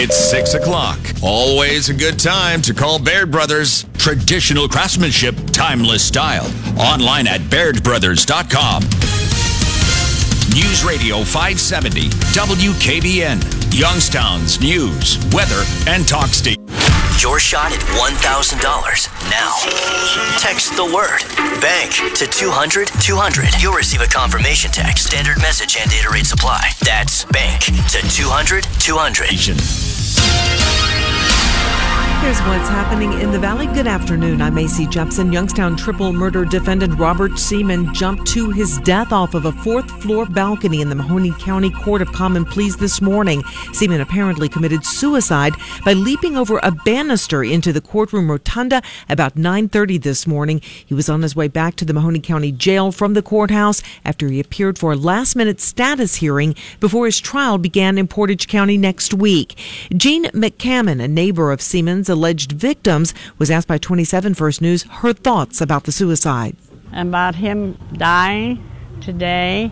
It's 6 o'clock. Always a good time to call Baird Brothers. Traditional craftsmanship, timeless style. Online at bairdbrothers.com. News Radio 570, WKBN, Youngstown's news, weather, and talk station. Your shot at $1,000 now. Text the word bank to 200 200. You'll receive a confirmation text, standard message, and data rate supply. That's bank to 200 200. Here's what's happening in the Valley. Good afternoon. I'm Macy Jepson. Youngstown triple murder defendant Robert Seman jumped to his death off of a fourth floor balcony in the Mahoning County Court of Common Pleas this morning. Seman apparently committed suicide by leaping over a banister into the courtroom rotunda about 9:30 this morning. He was on his way back to the Mahoning County Jail from the courthouse after he appeared for a last-minute status hearing before his trial began in Portage County next week. Jean McCammon, a neighbor of Seman's alleged victims, was asked by 27 First News her thoughts about the suicide. About him dying today,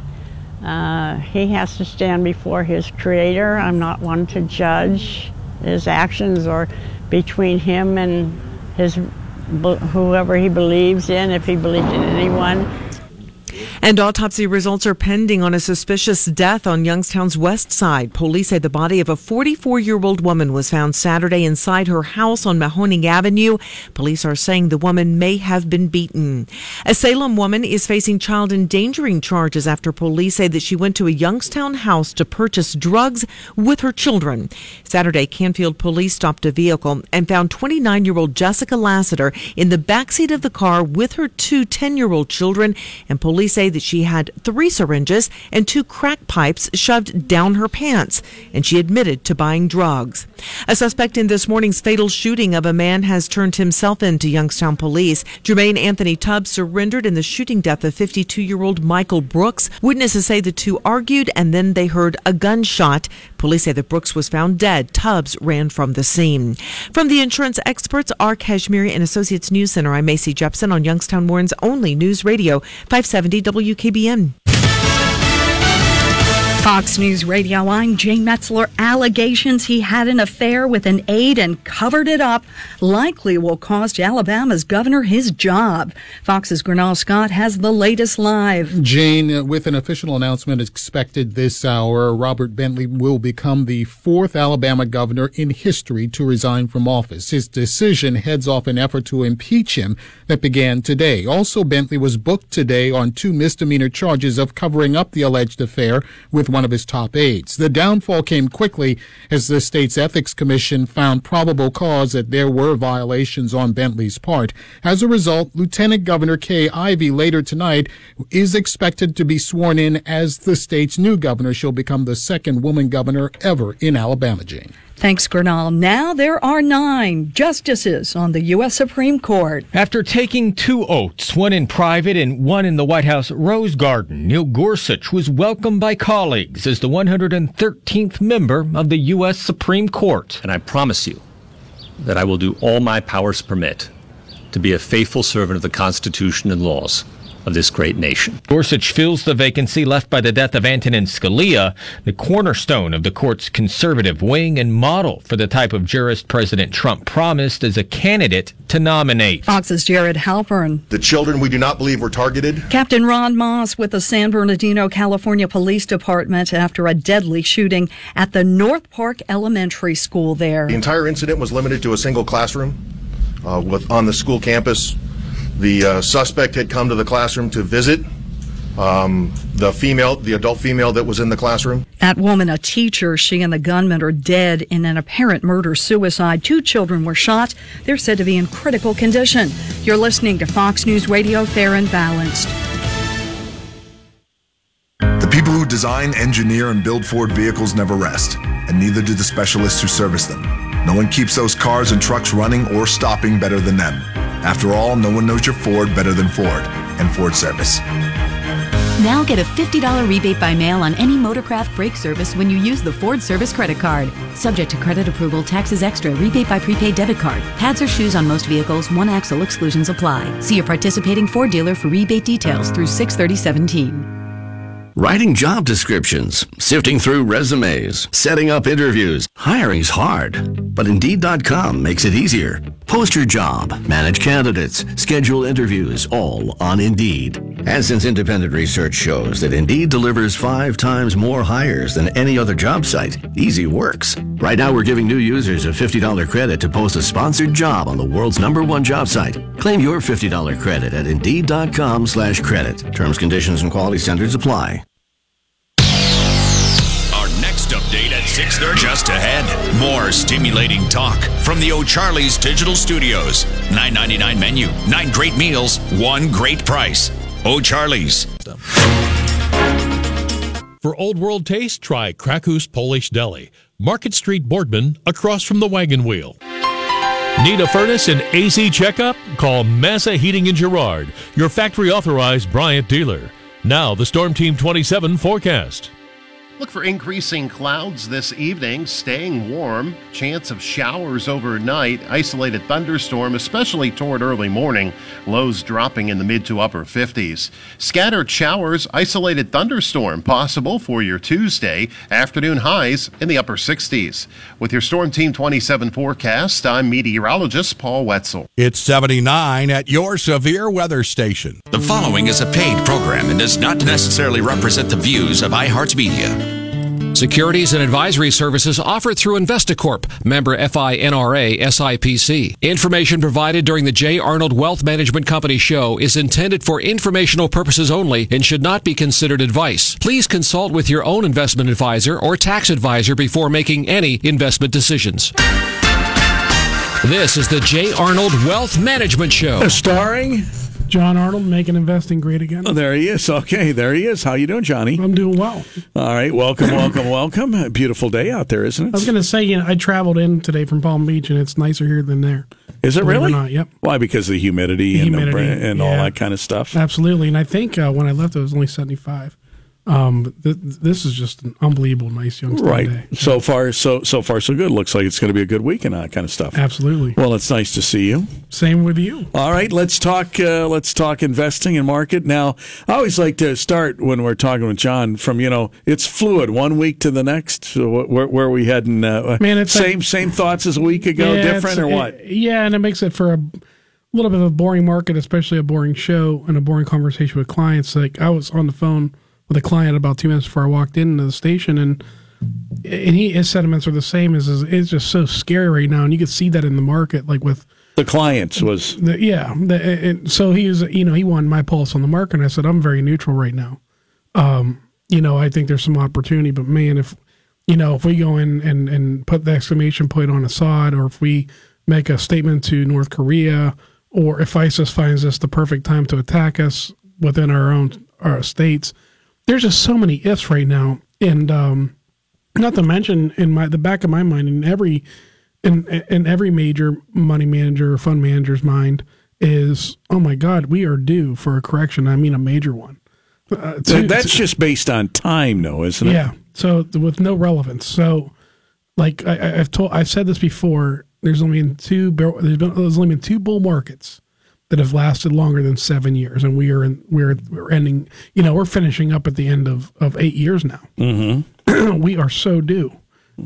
uh, he has to stand before his creator. I'm not one to judge his actions or between him and his whoever he believes in, if he believed in anyone. And autopsy results are pending on a suspicious death on Youngstown's west side. Police say the body of a 44 year old woman was found Saturday inside her house on Mahoning Avenue. Police are saying the woman may have been beaten. A Salem woman is facing child endangering charges after police say that she went to a Youngstown house to purchase drugs with her children. Saturday, Canfield police stopped a vehicle and found 29 year old Jessica Lassiter in the backseat of the car with her two 10 year old children, and police say that she had three syringes and two crack pipes shoved down her pants, and she admitted to buying drugs. A suspect in this morning's fatal shooting of a man has turned himself in to Youngstown police. Jermaine Anthony Tubbs surrendered in the shooting death of 52 year old Michael Brooks. Witnesses say the two argued and then they heard a gunshot. Police say that Brooks was found dead. Tubbs ran from the scene. From the insurance experts, R. Kashmiri and Associates News Center, I'm Macy Jepson on Youngstown Warren's only news radio, 570 WKBN. Fox News Radio, I'm Jane Metzler. Allegations he had an affair with an aide and covered it up likely will cost Alabama's governor his job. Fox's Gurnal Scott has the latest live. Jane, uh, with an official announcement expected this hour, Robert Bentley will become the fourth Alabama governor in history to resign from office. His decision heads off an effort to impeach him that began today. Also, Bentley was booked today on two misdemeanor charges of covering up the alleged affair with one of his top aides. The downfall came quickly as the state's ethics commission found probable cause that there were violations on Bentley's part. As a result, Lieutenant Governor Kay Ivey later tonight is expected to be sworn in as the state's new governor. She'll become the second woman governor ever in Alabama, Jane. Thanks, Gurnal. Now there are nine justices on the U.S. Supreme Court. After taking two oaths, one in private and one in the White House Rose Garden, Neil Gorsuch was welcomed by colleagues as the 113th member of the U.S. Supreme Court. And I promise you that I will do all my powers permit to be a faithful servant of the Constitution and laws of this great nation. Gorsuch fills the vacancy left by the death of Antonin Scalia, the cornerstone of the court's conservative wing and model for the type of jurist President Trump promised as a candidate to nominate. Fox's Jared Halpern. The children we do not believe were targeted. Captain Ron Moss with the San Bernardino, California Police Department after a deadly shooting at the North Park Elementary School there. The entire incident was limited to a single classroom uh, with, on the school campus the uh, suspect had come to the classroom to visit um, the female, the adult female that was in the classroom. That woman, a teacher, she and the gunman are dead in an apparent murder suicide. Two children were shot. They're said to be in critical condition. You're listening to Fox News Radio, fair and balanced. The people who design, engineer, and build Ford vehicles never rest, and neither do the specialists who service them. No one keeps those cars and trucks running or stopping better than them. After all, no one knows your Ford better than Ford and Ford Service. Now get a $50 rebate by mail on any Motorcraft brake service when you use the Ford Service credit card. Subject to credit approval, taxes extra, rebate by prepaid debit card. Pads or shoes on most vehicles, one axle exclusions apply. See your participating Ford dealer for rebate details through 63017. Writing job descriptions, sifting through resumes, setting up interviews. Hiring's hard, but Indeed.com makes it easier. Post your job, manage candidates, schedule interviews, all on Indeed. And since independent research shows that Indeed delivers five times more hires than any other job site, easy works. Right now, we're giving new users a $50 credit to post a sponsored job on the world's number one job site. Claim your $50 credit at Indeed.com slash credit. Terms, conditions, and quality standards apply. Our next update at 6.30 just ahead. More stimulating talk from the O'Charlie's Digital Studios. $9.99 menu, nine great meals, one great price. O'Charlie's. For Old World taste, try Krakus Polish Deli, Market Street Boardman, across from the wagon wheel. Need a furnace and AC checkup? Call Massa Heating in Girard, your factory authorized Bryant dealer. Now, the Storm Team 27 forecast. Look for increasing clouds this evening, staying warm, chance of showers overnight, isolated thunderstorm, especially toward early morning, lows dropping in the mid to upper 50s. Scattered showers, isolated thunderstorm possible for your Tuesday, afternoon highs in the upper 60s. With your Storm Team 27 forecast, I'm meteorologist Paul Wetzel. It's 79 at your severe weather station. The following is a paid program and does not necessarily represent the views of iHeartMedia. Securities and advisory services offered through Investacorp, member FINRA SIPC. Information provided during the J. Arnold Wealth Management Company show is intended for informational purposes only and should not be considered advice. Please consult with your own investment advisor or tax advisor before making any investment decisions. This is the J. Arnold Wealth Management Show. Starring John Arnold making investing great again. Oh, there he is. Okay, there he is. How you doing, Johnny? I'm doing well. All right, welcome, welcome, welcome. A beautiful day out there, isn't it? I was going to say, you know, I traveled in today from Palm Beach, and it's nicer here than there. Is it Believe it or really? not, yep. Why? Because of the humidity, The and, the humidity, and all that kind of stuff. Absolutely, and I think uh, when I left, it was only 75. Um, th- this is just an unbelievable nice Youngstown Right. day. So far, so so far, so good. Looks like it's going to be a good week and that kind of stuff. Absolutely. Well, it's nice to see you. Same with you. All right, let's talk. Uh, let's talk investing and market. Now, I always like to start when we're talking with John from you know it's fluid one week to the next. So where, where are we heading? Uh, Man, it's same like- same thoughts as a week ago, Yeah, different or what? it- yeah, and it makes it for a little bit of a boring market, especially a boring show and a boring conversation with clients. Like I was on the phone with a client about two minutes before I walked into the station, and and he his sentiments are the same. As is it's just so scary right now, and you can see that in the market, like with the clients was the, yeah. The, and so he was, you know, he wanted my pulse on the market. And I said, I'm very neutral right now. Um, you know, I think there's some opportunity, but man, if you know, if we go in and and put the exclamation point on Assad, or if we make a statement to North Korea, or if ISIS finds this the perfect time to attack us within our own our states, there's just so many ifs right now, and um, not to mention in my the back of my mind, in every in in every major money manager or fund manager's mind is, oh my God, we are due for a correction. I mean, a major one. Uh, to- That's to- just based on time, though, isn't it? yeah. So with no relevance. So, like I, I've told, I've said this before. There's only been two. There's been there's only been two bull markets that have lasted longer than seven years, and we are in we're we're ending. You know, we're finishing up at the end of of eight years now. Mm-hmm. we are so due,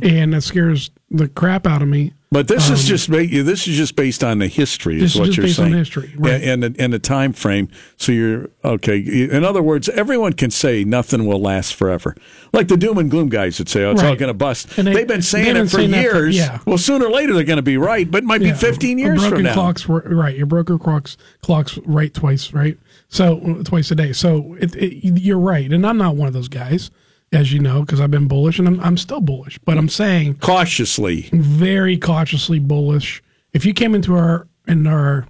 and that scares the crap out of me. But this is Um, just ba- this is just based on the history, This is is what just you're based on saying. history, right. and, and the, and the time frame. So you're okay. In other words, everyone can say nothing will last forever, like the doom and gloom guys that say, "Oh, it's all going to bust." And they- They've been saying it for that years. yeah. Well, sooner or later they're going to be right, but it might Yeah, be 15 a years broken from now. clocks were right. Your broken clocks clocks right twice, right? So twice a day. So it, it, you're right, and I'm not one of those guys, as you know, because I've been bullish, and I'm I'm still bullish. But I'm saying cautiously, very cautiously bullish. If you came into our in our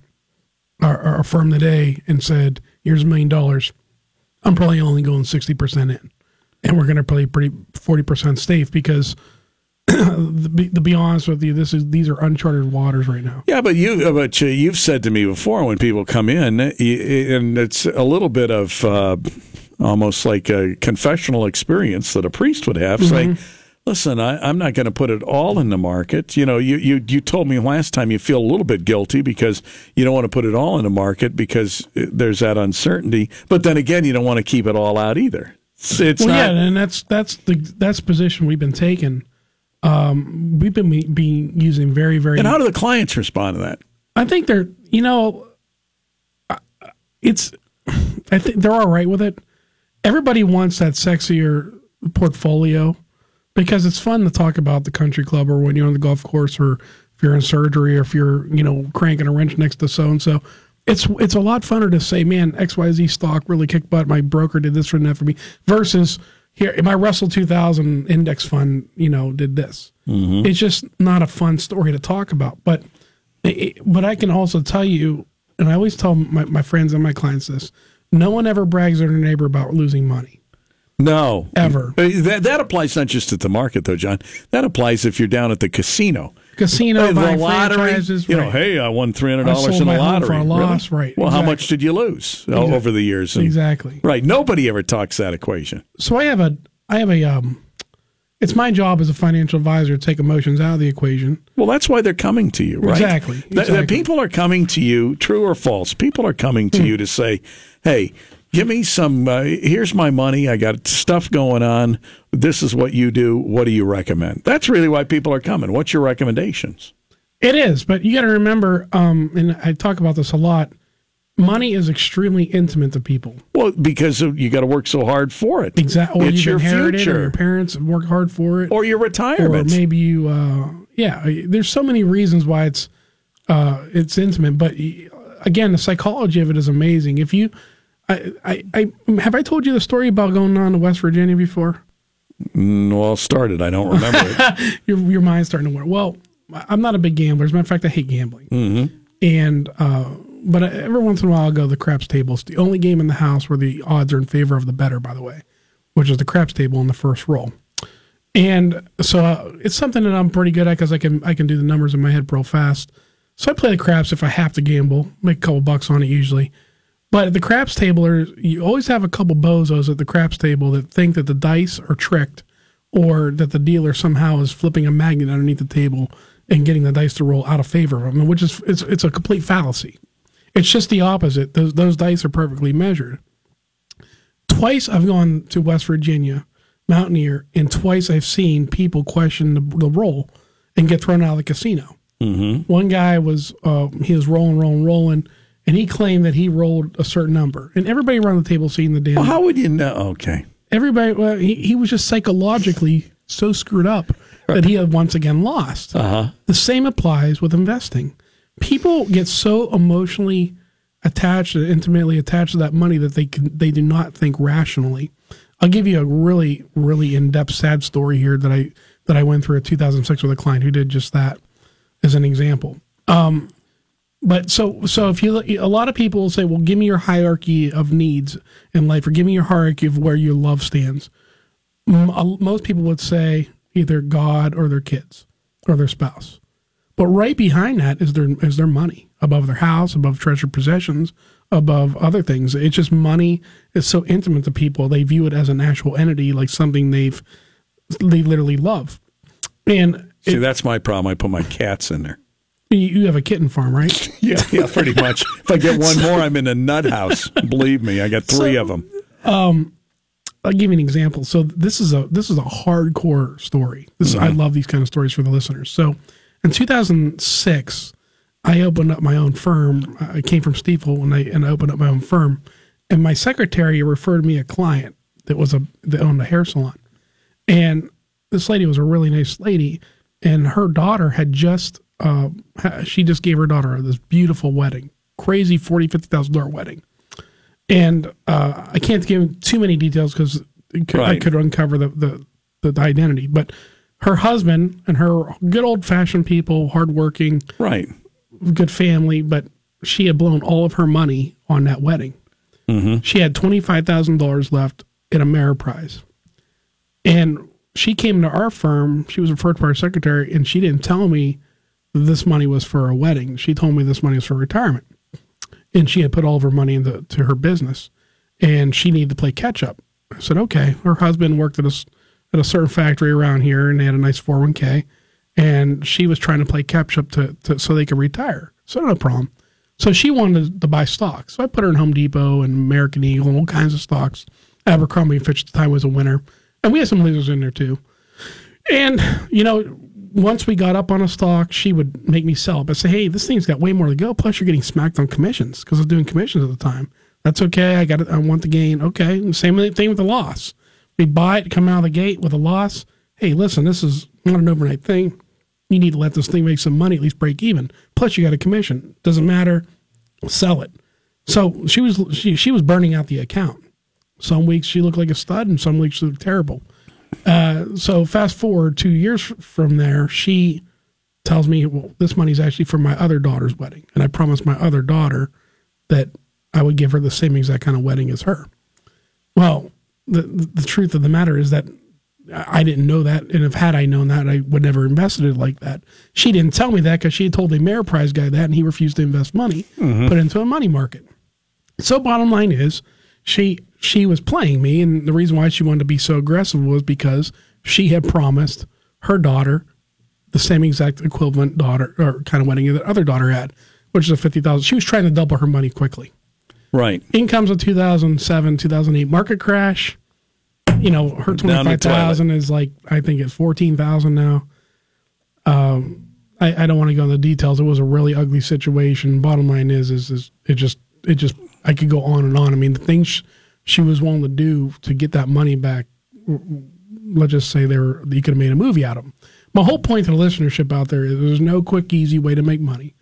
our, our firm today and said, "Here's a million dollars," I'm probably only going sixty percent in, and we're going to play pretty forty percent safe because. to, be, to be honest with you, this is these are uncharted waters right now. Yeah, but you but uh, you've said to me before when people come in, and it's a little bit of uh, almost like a confessional experience that a priest would have, saying, "Listen, I, I'm not going to put it all in the market. You know, you, you you told me last time you feel a little bit guilty because you don't want to put it all in the market because uh, there's that uncertainty, but then again, you don't want to keep it all out either." It's, it's well, not. yeah, and that's that's the that's the position we've been taking. Um, we've been be- being using very very. And how do the clients respond to that? I think they're you know, it's I think they're all right with it. Everybody wants that sexier portfolio because it's fun to talk about the country club or when you're on the golf course or if you're in surgery or if you're you know cranking a wrench next to so and so. It's it's a lot funner to say, man, X Y Z stock really kicked butt. My broker did this and that for me versus here my Russell 2000 index fund, you know, did this. Mm-hmm. It's just not a fun story to talk about. But it, but I can also tell you, and I always tell my, my friends and my clients this: no one ever brags to their neighbor about losing money. No, Ever. Uh, That that applies not just at the market though, John. That applies if you're down at the casino. Casino, the lottery. You know, right. hey, I won three hundred dollars in the lottery for a Really? loss, right, Well, how much did you lose uh, Exactly. over the years? And- Exactly. Right. Nobody ever talks that equation. So I have a I have a um, it's my job as a financial advisor to take emotions out of the equation. Well, that's why they're coming to you, right? Exactly, The- the people are coming to you, true or false. People are coming to Hmm. you to say, "Hey, give me some. Uh, here's my money. I got stuff going on. This is what you do. What do you recommend?" That's really why people are coming. What's your recommendations? It is, but you got to remember, um, and I talk about this a lot. Money is extremely intimate to people. Well, because you got to work so hard for it. Exactly. Or it's your future, or your parents work hard for it, or your retirement. or maybe you. Uh, yeah, there's so many reasons why it's uh, it's intimate. But again, the psychology of it is amazing. If you, I, I, I have I told you the story about going on to West Virginia before? Mm, well, started. I don't remember it. your your mind's starting to work. Well, I'm not a big gambler. As a matter of fact, I hate gambling. Mm-hmm. And uh, but every once in a while, I'll go to the craps table. It's the only game in the house where the odds are in favor of the better. By the way, which is the craps table in the first roll. And so uh, it's something that I'm pretty good at because I can I can do the numbers in my head real fast. So I play the craps if I have to gamble, make a couple bucks on it usually. But at the craps table, you always have a couple bozos at the craps table that think that the dice are tricked, or that the dealer somehow is flipping a magnet underneath the table and getting the dice to roll out of favor of them, which is it's it's a complete fallacy. It's just the opposite. Those those dice are perfectly measured. Twice I've gone to West Virginia, Mountaineer, and twice I've seen people question the, the roll and get thrown out of the casino. Mm-hmm. One guy was uh, he was rolling, rolling, rolling, and he claimed that he rolled a certain number, and everybody around the table seen the damn. Well, how would you know? Okay. Everybody, well, he he was just psychologically so screwed up that he had once again lost. Uh-huh. The same applies with investing. People get so emotionally attached and intimately attached to that money that they can they do not think rationally. I'll give you a really really in depth sad story here that I that I went through in 2006 with a client who did just that as an example. Um, but so so if you a lot of people will say, well, give me your hierarchy of needs in life, or give me your hierarchy of where your love stands. Most people would say either God or their kids or their spouse. But right behind that is their is their money above their house, above treasured possessions, above other things. It's just money is so intimate to people; they view it as an actual entity, like something they've they literally love. And See, that's my problem. I put my cats in there. you have a kitten farm, right? Yeah, yeah, pretty much. If I get one more, I'm in a nut house. Believe me, I got three of them. Um, I'll give you an example. So this is a this is a hardcore story. This I Mhm. love these kind of stories for the listeners. So in 2006, I opened up my own firm. I came from Stifel and I and I opened up my own firm. And my secretary referred me a client that was a that owned a hair salon. And this lady was a really nice lady, and her daughter had just uh, she just gave her daughter this beautiful wedding, crazy forty fifty thousand dollar wedding, and uh, I can't give too many details because I could uncover the the the identity. But her husband and her good old fashioned people, hardworking, right, good family, but she had blown all of her money on that wedding. Mm-hmm. She had twenty five thousand dollars left in Ameriprise, and she came to our firm. She was referred to our secretary, and she didn't tell me this money was for a wedding. She told me this money was for retirement, and she had put all of her money into to her business, and she needed to play catch up. I said, okay. Her husband worked at a at a certain factory around here, and they had a nice four hundred one k, and she was trying to play catch up to, to so they could retire. So no problem. So she wanted to buy stocks. So I put her in Home Depot and American Eagle and all kinds of stocks. Abercrombie and Fitch at the time was a winner, and we had some losers in there too. And you know, once we got up on a stock, she would make me sell. But say, hey, this thing's got way more to go. Plus, you're getting smacked on commissions because I was doing commissions at the time. That's okay. I got it. I want the gain. Okay. And same thing with the loss. We buy it, come out of the gate with a loss. Hey, listen, this is not an overnight thing. You need to let this thing make some money, at least break even. Plus, you got a commission. Doesn't matter. Sell it. So she was she, she was burning out the account. Some weeks she looked like a stud, and some weeks she looked terrible. Uh, so fast forward two years from there, she tells me, "Well, this money's actually for my other daughter's wedding, and I promised my other daughter that I would give her the same exact kind of wedding as her." Well, the the truth of the matter is that I didn't know that, and if had I known that, I would never invested it like that. She didn't tell me that because she had told the Ameriprise guy that, and he refused to invest money, Mhm. put it into a money market. So, bottom line is, she she was playing me, and the reason why she wanted to be so aggressive was because she had promised her daughter the same exact equivalent daughter or kind of wedding that other daughter had, which is a fifty thousand. She was trying to double her money quickly. Right. In comes a two thousand seven, two thousand eight market crash. You know, her twenty five thousand is like I think it's fourteen thousand now. Um, I, I don't want to go into the details. It was a really ugly situation. Bottom line is, is, is it just, it just, I could go on and on. I mean, the things she was willing to do to get that money back. Let's just say they were, you could have made a movie out of them. My whole point to the listenership out there is there's no quick, easy way to make money.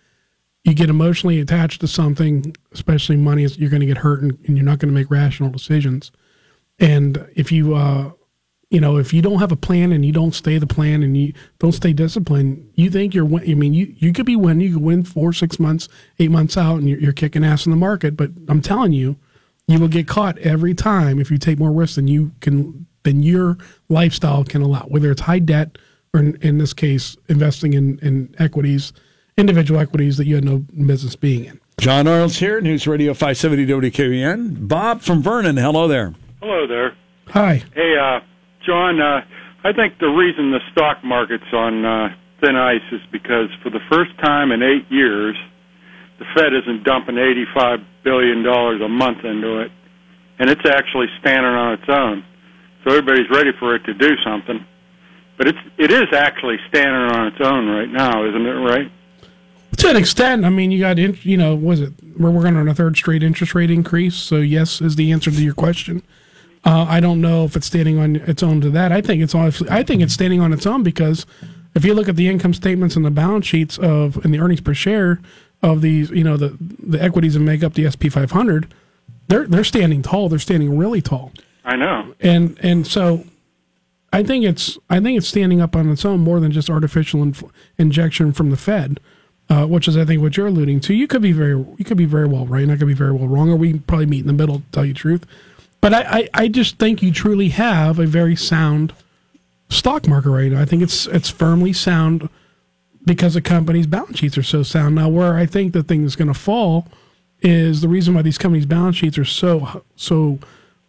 You get emotionally attached to something, especially money, you're going to get hurt and, and you're not going to make rational decisions. And if you, uh, you know, if you don't have a plan and you don't stay the plan and you don't stay disciplined, you think you're. win- I mean, you you could be winning. You could win four, six months, eight months out, and you're, you're kicking ass in the market. But I'm telling you, you will get caught every time if you take more risks than you can than your lifestyle can allow. Whether it's high debt or, in, in this case, investing in in equities, individual equities that you had no business being in. John Arnold's here, News Radio 570 WKBN. Bob from Vernon, hello there. Hello there. Hi. Hey, uh, John, uh, I think the reason the stock market's on uh, thin ice is because for the first time in eight years, the Fed isn't dumping $85 billion a month into it, and it's actually standing on its own. So everybody's ready for it to do something. But it's, it is actually standing on its own right now, isn't it right? To an extent, I mean, you got, in, you know, was it? We're working on a third straight interest rate increase. So yes, is the answer to your question. Uh, I don't know if it's standing on its own to that. I think it's honestly, I think it's standing on its own because if you look at the income statements and the balance sheets of and the earnings per share of these, you know, the the equities that make up the SP 500, they're they're standing tall. They're standing really tall. I know. And and so I think it's I think it's standing up on its own more than just artificial inf- injection from the Fed, uh, which is I think what you're alluding to. You could be very you could be very well right, and I could be very well wrong, or we probably meet in the middle. To tell you the truth, but I, I I just think you truly have a very sound stock market right now. I think it's it's firmly sound because the companies' balance sheets are so sound. Now, where I think the thing is going to fall is the reason why these companies' balance sheets are so so.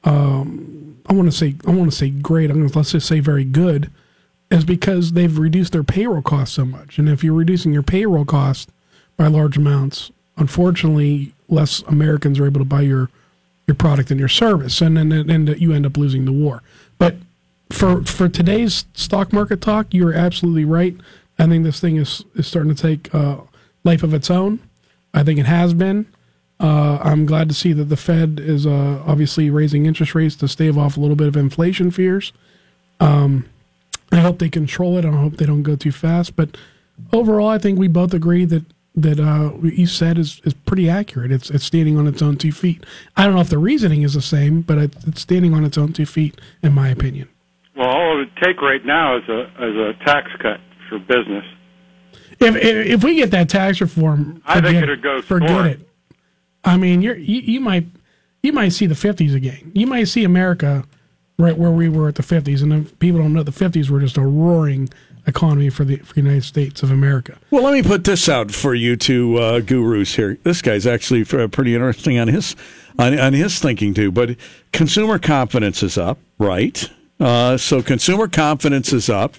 Um, I want to say I want to say great. I'm going to let's just say very good, is because they've reduced their payroll costs so much. And if you're reducing your payroll cost by large amounts, unfortunately, less Americans are able to buy your your product and your service, and then and, and you end up losing the war. But for for today's stock market talk, you are absolutely right. I think this thing is is starting to take uh, life of its own. I think it has been. Uh, I'm glad to see that the Fed is uh, obviously raising interest rates to stave off a little bit of inflation fears. Um, I hope they control it. I hope they don't go too fast. But overall, I think we both agree that that uh, you said is, is pretty accurate. It's it's standing on its own two feet. I don't know if the reasoning is the same, but it's standing on its own two feet, in my opinion. Well, all it would take right now is a, is a tax cut for business. If if, if we get that tax reform, I think forget it'd go Forget for it. I mean, you're, you you might you might see the fifties again. You might see America right where we were at the fifties, and if people don't know the fifties were just a roaring economy for the for the United States of America. Well, let me put this out for you two uh, gurus here. This guy's actually uh, pretty interesting on his on, on his thinking too. But consumer confidence is up, right? Uh, so consumer confidence is up.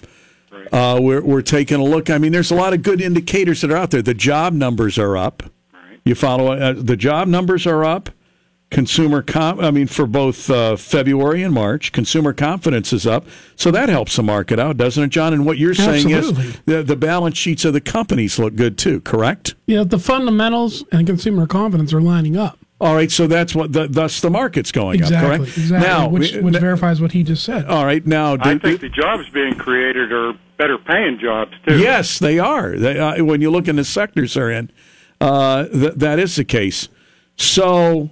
Uh, we're we're taking a look. I mean, there's a lot of good indicators that are out there. The job numbers are up. You follow uh, the job numbers are up. Consumer com- I mean, for both uh, February and March, consumer confidence is up, so that helps the market out, doesn't it, John? And what you're saying is the, the balance sheets of the companies look good too, correct? Yeah, the fundamentals and consumer confidence are lining up. All right, so that's what the, thus the market's going exactly, up, correct? Exactly. Now, which, which verifies what he just said. all right, now I think the jobs being created are better paying jobs too. Yes, they are. They, uh, when you look in the sectors they're in, uh, th- that is the case. So,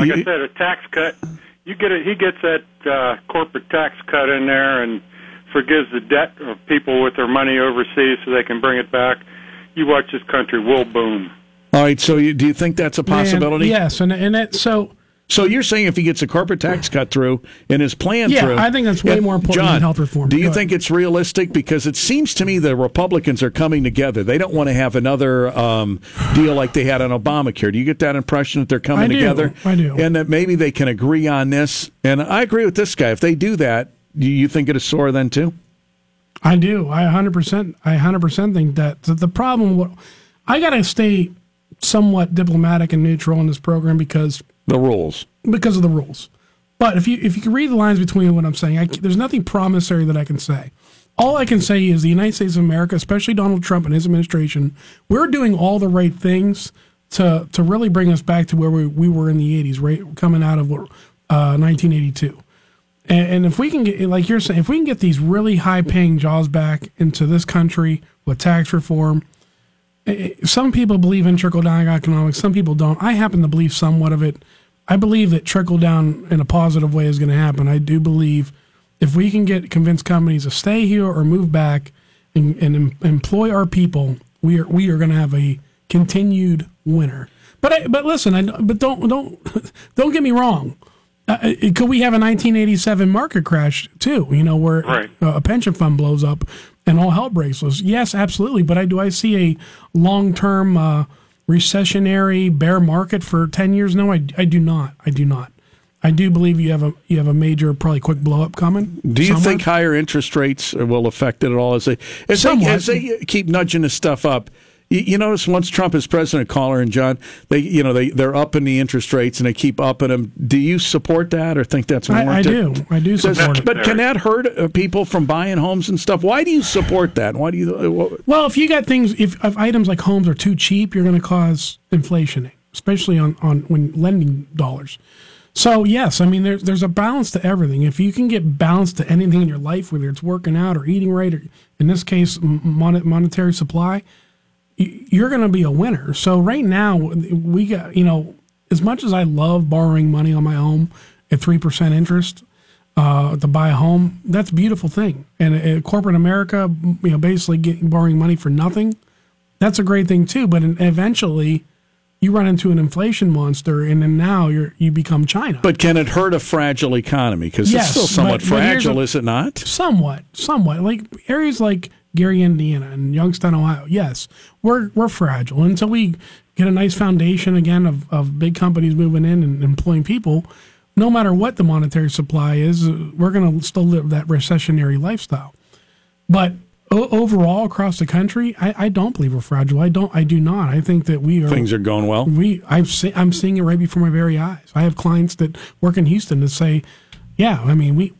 Like I said, a tax cut. You get it. He gets that uh, corporate tax cut in there and forgives the debt of people with their money overseas, so they can bring it back. You watch this country will boom. all right. So, you, do you think that's a possibility? Man, yes, and and it, so So you're saying if he gets a corporate tax cut through and his plan Yeah, through, I think that's way more important John, than health reform. Do you Go think it's realistic? Because it seems to me the Republicans are coming together. They don't want to have another um, deal like they had on Obamacare. Do you get that impression that they're coming I do. together? I do. And that maybe they can agree on this. And I agree with this guy. If they do that, do you think it'll soar then too? I do. I 100%. I 100% think that the, the problem. I got to stay somewhat diplomatic and neutral in this program because the rules. Because of the rules. But if you if you can read the lines between what I'm saying, I, there's nothing promissory that I can say. All I can say is the United States of America, especially Donald Trump and his administration, we're doing all the right things to to really bring us back to where we, we were in the 80s, right, coming out of uh, 1982. And, and if we can get, like you're saying, if we can get these really high paying jobs back into this country with tax reform, eh, eh, some people believe in trickle down economics, some people don't. I happen to believe somewhat of it. I believe that trickle down in a positive way is going to happen. I do believe if we can get convince companies to stay here or move back and, and em- employ our people, we are we are going to have a continued winner. But I, but listen, I, but don't don't don't get me wrong. Uh, uh, could we have a 1987 market crash too? You know, where Right. uh, a pension fund blows up and all hell breaks loose. Yes, absolutely. But I do I see a long term uh, recessionary bear market for 10 years? No, I, I do not. I do not. I do believe you have a you have a major probably quick blow up coming. Do you somewhere. think higher interest rates will affect it at all as they as they, as they keep nudging this stuff up? You, notice once Trump is president, caller and John, they you know they they're upping the interest rates and they keep upping them. Do you support that or think that's I, I warranted? do. I do Does- support it. But can that hurt uh, people from buying homes and stuff? Why do you support that? Why do you? uh, what- Well, if you got things, if, if items like homes are too cheap, you're going to cause inflation, especially on, on when lending dollars. So yes, I mean there's there's a balance to everything. If you can get balance to anything in your life, whether it's working out or eating right, or in this case mon- monetary supply, you're going to be a winner. So right now we got you know as much as I love borrowing money on my home at three percent interest uh, to buy a home, that's a beautiful thing. And uh, corporate America, you know, basically getting borrowing money for nothing, that's a great thing too. But eventually, you run into an inflation monster, and then now you're you become China. But can it hurt a fragile economy? Because Yes, it's still somewhat but- but fragile, a- is it not? Somewhat, somewhat. Like areas like Gary, Indiana, and Youngstown, Ohio. Yes, we're we're fragile until we get a nice foundation again of, of big companies moving in and employing people. No matter what the monetary supply is, we're going to still live that recessionary lifestyle. But o- overall, across the country, I, I don't believe we're fragile. I don't. I do not. I think that we are. Things are going well. We I've se- I'm seeing it right before my very eyes. I have clients that work in Houston that say, "Yeah, I mean we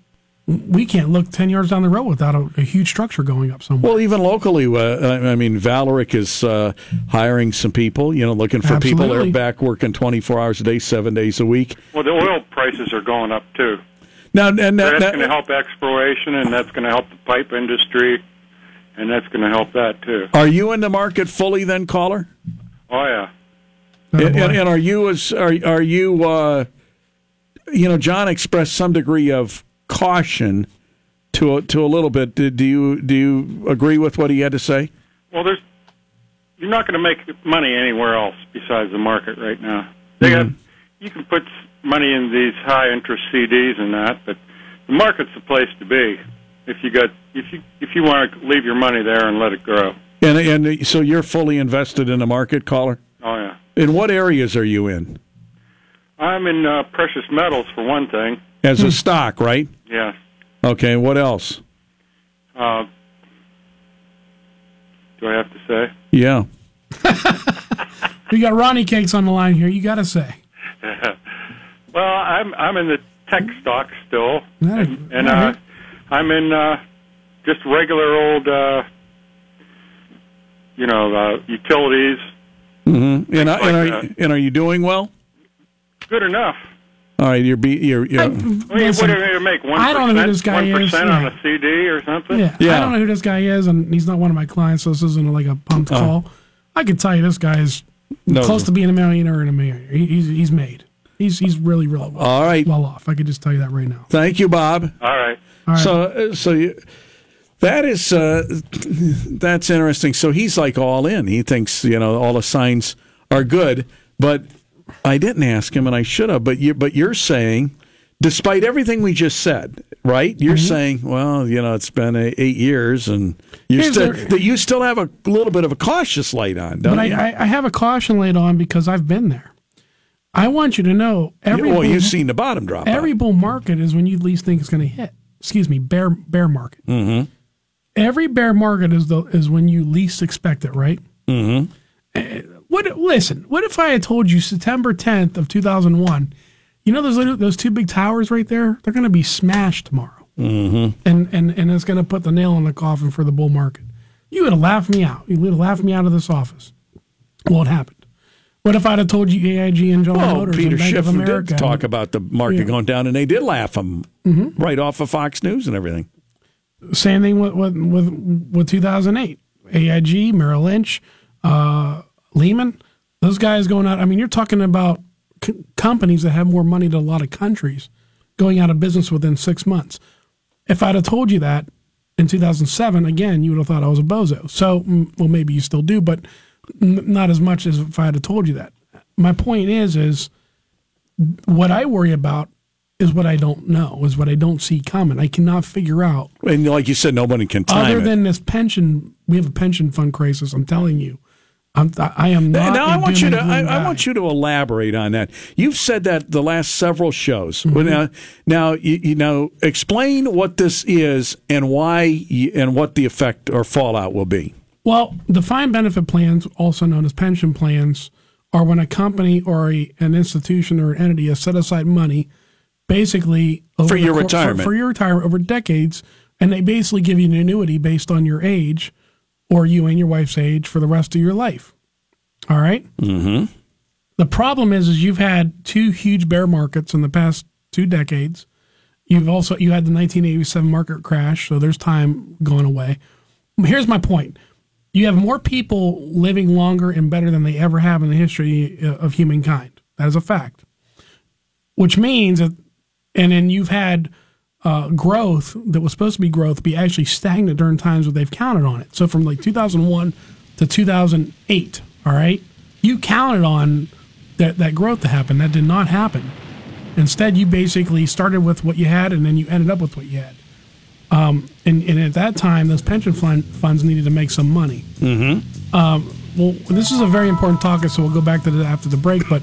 we can't look ten yards down the road without a, a huge structure going up somewhere." Well, even locally, uh, I I mean, Vallourec is uh, hiring some people. You know, looking for people. They're back working twenty four hours a day, seven days a week. Well, the oil prices are going up too. Now, and that, that's that- going to help exploration, and that's going to help the pipe industry, and that's going to help that too. are you in the market fully then, caller? Oh yeah. And, and, and are you as are are you? Uh, you know, John expressed some degree of caution to a, to a little bit. Do do you do you agree with what he had to say? Well, there's you're not going to make money anywhere else besides the market right now. They got you can put money in these high interest CDs and that, but the market's the place to be if you got if you if you want to leave your money there and let it grow. And and so you're fully invested in the market, caller. Oh yeah. In what areas are you in? I'm in uh, precious metals for one thing. As a stock, right? Yeah. Okay. What else? Uh, do I have to say? Yeah. we got Ronnie Cakes on the line here. You got to say. Well, I'm I'm in the tech stock still, That- and, and all uh. I'm in uh, just regular old, uh, you know, uh, utilities. Mm-hmm. And, are- and, are, that. and are you doing well? Good enough. All right, you're be you're, you're I Listen, what do you make? One I don't know who this guy one is, percent yeah. on a CD or something? Yeah, I don't know who this guy is, and he's not one of my clients, so this isn't like a pumped Oh. call. I can tell you this guy is No. close to being a millionaire and a millionaire. He, he's he's made. He's he's really really well, All right. well off. I could just tell you that right now. Thank you, Bob. All right. So, uh, so you, that is uh, that's interesting. So he's like all in. He thinks you know all the signs are good, but I didn't ask him, and I should have. But you, but you're saying, despite everything we just said, right? You're Mm-hmm. saying, well, you know, it's been eight years, and you still the- that you still have a little bit of a cautious light on, don't But I, you? I, I have a caution light on because I've been there. I want you to know every well, bull, you've seen the bottom drop. every bull market is when you least think it's going to hit. Excuse me, bear bear market. Mm-hmm. Every bear market is the is when you least expect it, right? Mm-hmm. What? Listen, what if I had told you September 10th of 2001? You know those little, those two big towers right there? They're going to be smashed tomorrow, Mm-hmm. and and and it's going to put the nail in the coffin for the bull market. You would have laughed me out. You would have laughed me out of this office. Well, it happened. What if I'd have told you AIG and General Well, Motors Peter and Bank Schiff of America? did talk about the market Yeah. going down, and they did laugh him Mhm. right off of Fox News and everything. Same thing with with with, with 2008. AIG, Merrill Lynch, uh, Lehman, those guys going out. I mean, you're talking about c- companies that have more money than a lot of countries going out of business within six months. If I'd have told you that in 2007, again, you would have thought I was a bozo. So, mm, well, maybe you still do, but n- not as much as if I had told you that. My point is, is what I worry about is what I don't know, is what I don't see coming. I cannot figure out And like you said, nobody can time other it. than this pension, we have a pension fund crisis. I'm telling you, I'm, I am not. now I want you to I, I want you to elaborate on that. You've said that the last several shows. Mm-hmm. Now, now you, you know, explain what this is and why you, and what the effect or fallout will be. Well, defined benefit plans, also known as pension plans, are when a company or a, an institution or an entity has set aside money, basically over For your cour- retirement. for, your retirement over decades, and they basically give you an annuity based on your age, or you and your wife's age for the rest of your life. All right. Mm-hmm. The problem is, is you've had two huge bear markets in the past two decades. You've also you had the 1987 market crash, so there's time going away. Here's my point: you have more people living longer and better than they ever have in the history uh, of humankind. That is a fact. Which means that, and then you've had uh, growth that was supposed to be growth be actually stagnant during times where they've counted on it. So from like 2001 to 2008, all right, you counted on that that growth to happen. That did not happen. Instead, you basically started with what you had, and then you ended up with what you had. Um, and, and at that time, those pension fund, funds needed to make some money. Mm-hmm. Um, well, this is a very important topic, so we'll go back to that after the break. But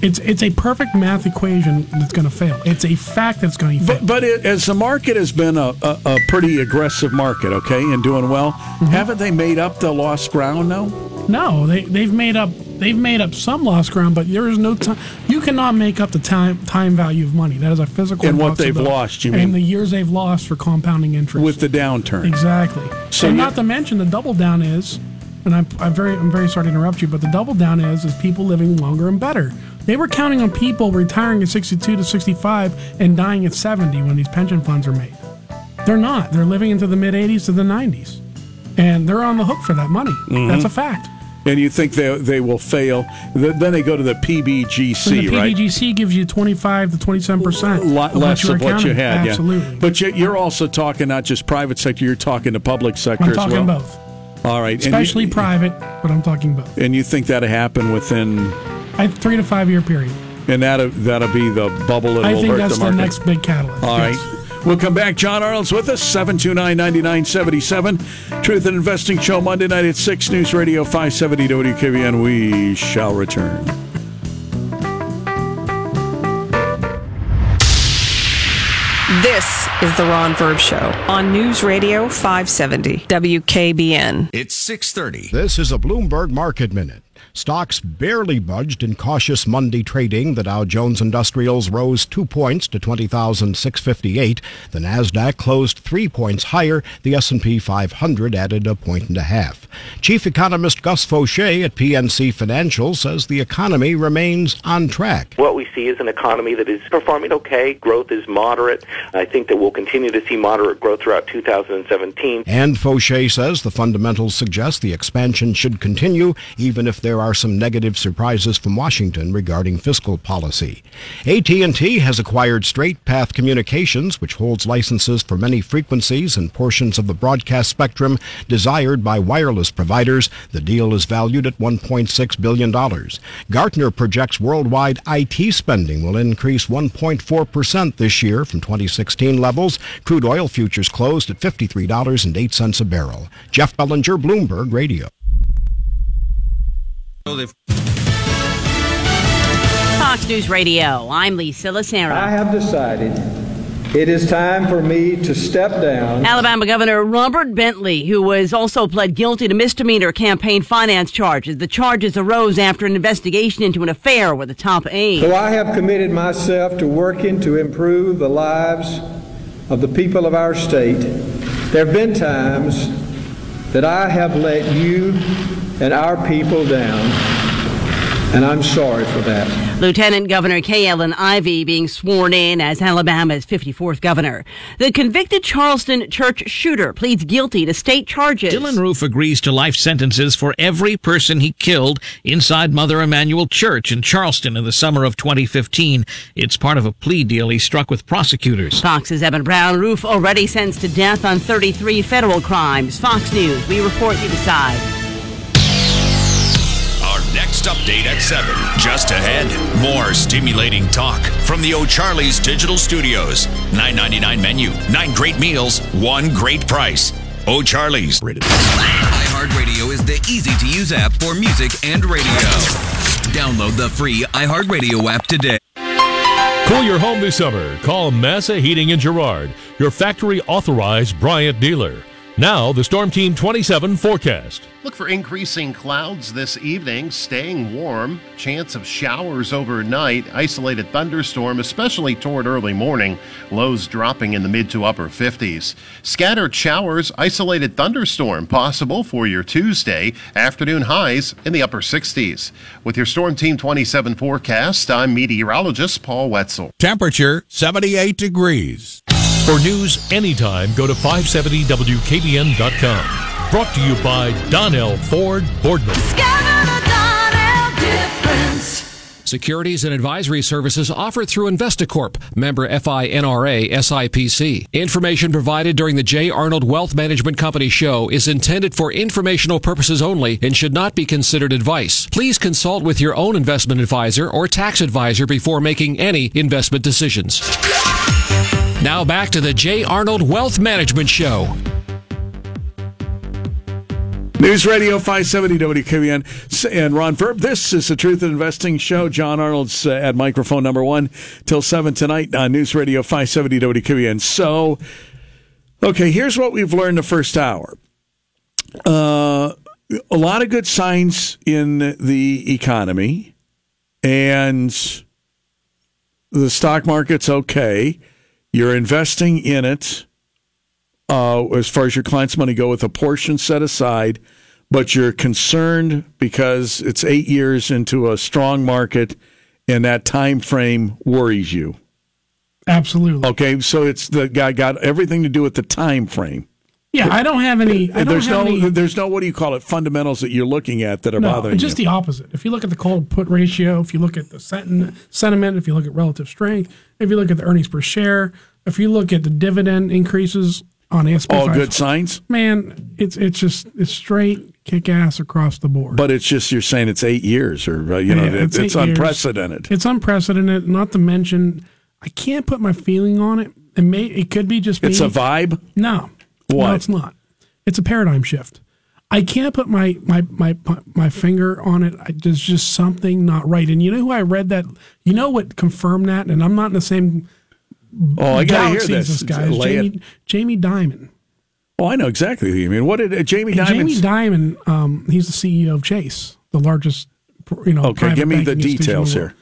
it's it's a perfect math equation that's going to fail. It's a fact that's going to fail. But, but it, as the market has been a, a, a pretty aggressive market, okay, and doing well, Mm-hmm. haven't they made up the lost ground now? No, they they've made up they've made up some lost ground, but there is no time. You cannot make up the time time value of money. That is a physical And what they've lost, you mean? and the years they've lost for compounding interest with the downturn. Exactly. So and not to mention the double down is, and I'm, I'm very I'm very sorry to interrupt you, but the double down is is people living longer and better. They were counting on people retiring at 62 to 65 and dying at 70 when these pension funds are made. They're not. They're living into the mid 80s to the 90s, and they're on the hook for that money. Mhm. That's a fact. And you think they they will fail? Then they go to the PBGC, the right? PBGC gives you 25 to 27 percent lot less of were what you had. Absolutely. Yeah. But you- you're also talking not just private sector; you're talking the public sector I'm as talking well. both, All right, and you- especially private, but I'm talking both. And you think that'll happen within, I three to five year period. and that'll that'll be the bubble that I will think hurt that's the the, market. next big catalyst. All right. Yes. We'll come back. John Arnold's with us, 729-9977. Truth and Investing Show, Monday night at 6, News Radio 570 WKBN. We shall return. This is the Ron Verb Show on News Radio 570 WKBN. It's 630. This is a Bloomberg Market Minute. Stocks barely budged in cautious Monday trading. The Dow Jones Industrials rose 2 points to 20,658. The Nasdaq closed 3 points higher. The S&P 500 added a point and a half. Chief economist Gus Faucher at PNC Financial says the economy remains on track. What we see is an economy that is performing okay. Growth is moderate. I think that we'll continue to see moderate growth throughout 2017. And Faucher says the fundamentals suggest the expansion should continue even if there are some negative surprises from Washington regarding fiscal policy. AT&T has acquired Straight Path Communications, which holds licenses for many frequencies and portions of the broadcast spectrum desired by wireless providers. The deal is valued at $1.6 billion. Gartner projects worldwide IT spending will increase 1.4% this year from 2016 levels. Crude oil futures closed at $53.08 a barrel. Jeff Bellinger, Bloomberg Radio. Fox News Radio. I'm Lisa Lacero. I have decided it is time for me to step down. Alabama Governor Robert Bentley, who was also pled guilty to misdemeanor campaign finance charges. The charges arose after an investigation into an affair with a top aide. So I have committed myself to working to improve the lives of the people of our state. There have been times that I have let you and our people down, and I'm sorry for that. Lieutenant Governor Kay Ellen Ivey being sworn in as Alabama's 54th governor. The convicted Charleston church shooter pleads guilty to state charges. Dylann Roof agrees to life sentences for every person he killed inside Mother Emanuel Church in Charleston in the summer of 2015. It's part of a plea deal he struck with prosecutors. Fox's Evan Brown Roof already sentenced to death on 33 federal crimes. Fox News, we report you decide. Our next update at 7. Just ahead, more stimulating talk from the O'Charlie's Digital Studios. 9.99 menu, 9 great meals, 1 great price. O'Charlie's. iHeartRadio is the easy to use app for music and radio. Download the free iHeartRadio app today. Cool your home this summer. Call Massa Heating in Girard, your factory authorized Bryant dealer. Now, the Storm Team 27 forecast. Look for increasing clouds this evening, staying warm, chance of showers overnight, isolated thunderstorm, especially toward early morning, lows dropping in the mid to upper 50s. Scattered showers, isolated thunderstorm possible for your Tuesday, afternoon highs in the upper 60s. With your Storm Team 27 forecast, I'm meteorologist Paul Wetzel. Temperature 78 degrees. For news anytime, go to 570WKBN.com. Brought to you by Donnell Ford Boardman. Securities and advisory services offered through Investacorp, member FINRA SIPC. Information provided during the J. Arnold Wealth Management Company show is intended for informational purposes only and should not be considered advice. Please consult with your own investment advisor or tax advisor before making any investment decisions. Now back to the J. Arnold Wealth Management Show. News Radio 570 WKBN and Ron Verb. This is the Truth in Investing Show. John Arnold's uh, at microphone number one till seven tonight on News Radio 570 WKBN. So, okay, here's what we've learned the first hour. Uh, a lot of good signs in the economy, and the stock market's okay. You're investing in it uh, as far as your client's money go with a portion set aside, but you're concerned because it's eight years into a strong market and that time frame worries you. Absolutely. Okay, so it's the guy got everything to do with the time frame. Yeah, I don't have any. Don't there's have no, any, there's no. What do you call it? Fundamentals that you're looking at that are no, bothering just you. the opposite. If you look at the call put ratio, if you look at the sentiment, sentiment, if you look at relative strength, if you look at the earnings per share, if you look at the dividend increases on SP, All good signs. Man, it's it's just it's straight kick ass across the board. But it's just you're saying it's eight years, or uh, you know, Yeah, it's, it's eight years. unprecedented. It's unprecedented. Not to mention, I can't put my feeling on it. It may. It could be just. It's me. a vibe. No, What? no, it's not. It's a paradigm shift. I can't put my my my my finger on it. I, there's just something not right. And you know who I read that? You know what confirmed that? And I'm not in the same. Oh, I gotta hear this. This guy is Lay it. Jamie Jamie Dimon. Oh, I know exactly who you mean. What did uh, Jamie Dimon? Jamie Dimon. Um, he's the CEO of Chase. the largest, you know. Okay, give me the banking institution in details here.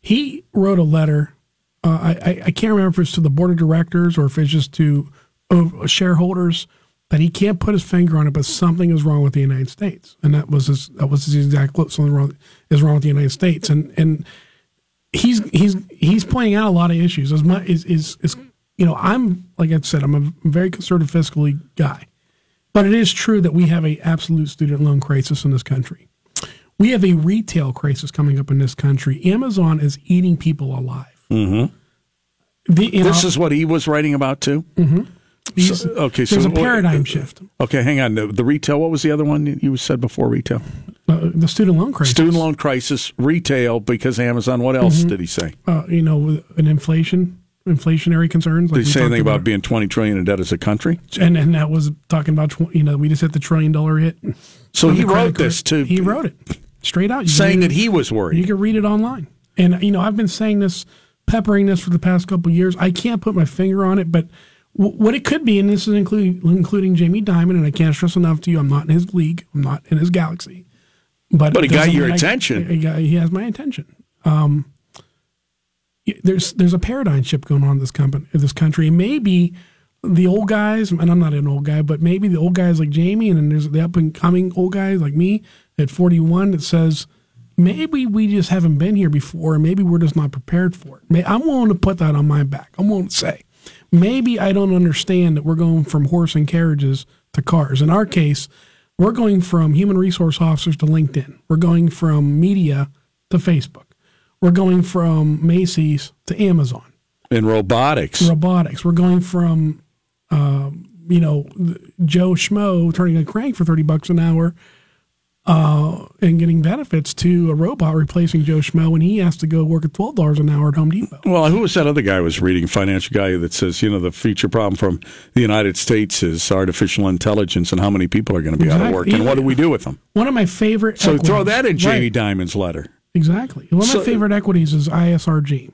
He wrote a letter. Uh, I, I I can't remember if it's to the board of directors or if it's just to uh, shareholders that he can't put his finger on it, but something is wrong with the United States, and that was his that was his exact quote. Something wrong is wrong with the United States, and and he's he's he's pointing out a lot of issues. As much is is is you know I'm like I said I'm a very conservative fiscally guy, but it is true that we have a absolute student loan crisis in this country. We have a retail crisis coming up in this country. Amazon is eating people alive. Mm-hmm. The, This know- is what he was writing about too. Mm-hmm. These- So- okay, so there's a paradigm shift. Okay, hang on. The, the retail. What was the other one you said before retail? Uh, the student loan crisis. Student loan crisis, retail because Amazon. What else Mhm. did he say? Uh, you know, an inflation, inflationary concerns. Did he say anything about being twenty trillion in debt as a country? and and that was talking about tw- you know we just hit the trillion dollar hit. So he wrote this card. to- He wrote it straight out, You saying that it- he was worried. You can read it online, and you know I've been saying this, peppering this for the past couple of years. I can't put my finger on it, but w- what it could be, and this is including including Jamie Dimon, and I can't stress enough to you, I'm not in his league, I'm not in his galaxy. But, But he it got your mean I- attention. he, got- he has my attention. Um, there's there's a paradigm shift going on in this company, in this country, maybe the old guys, and I'm not an old guy, but maybe the old guys like Jamie, and then there's the up and coming old guys like me at 41 that says maybe we just haven't been here before, and maybe we're just not prepared for it. May, I'm willing to put that on my back. I'm willing to say maybe I don't understand that we're going from horse and carriages to cars. In our case, we're going from human resource officers to LinkedIn. We're going from media to Facebook. We're going from Macy's to Amazon. In robotics. Robotics. We're going from, um, you know, Joe Schmo turning a crank for 30 bucks an hour uh, and getting benefits to a robot replacing Joe Schmo when he has to go work at $12 an hour at Home Depot. Well, who was that other guy I was reading, financial guy that says, you know, the future problem from the United States is artificial intelligence and how many people are going to be out of work Exactly. and what do we do with them? One of my favorite. So throw that in Jamie Right. Dimon's letter. Exactly. One of So- my favorite equities is ISRG,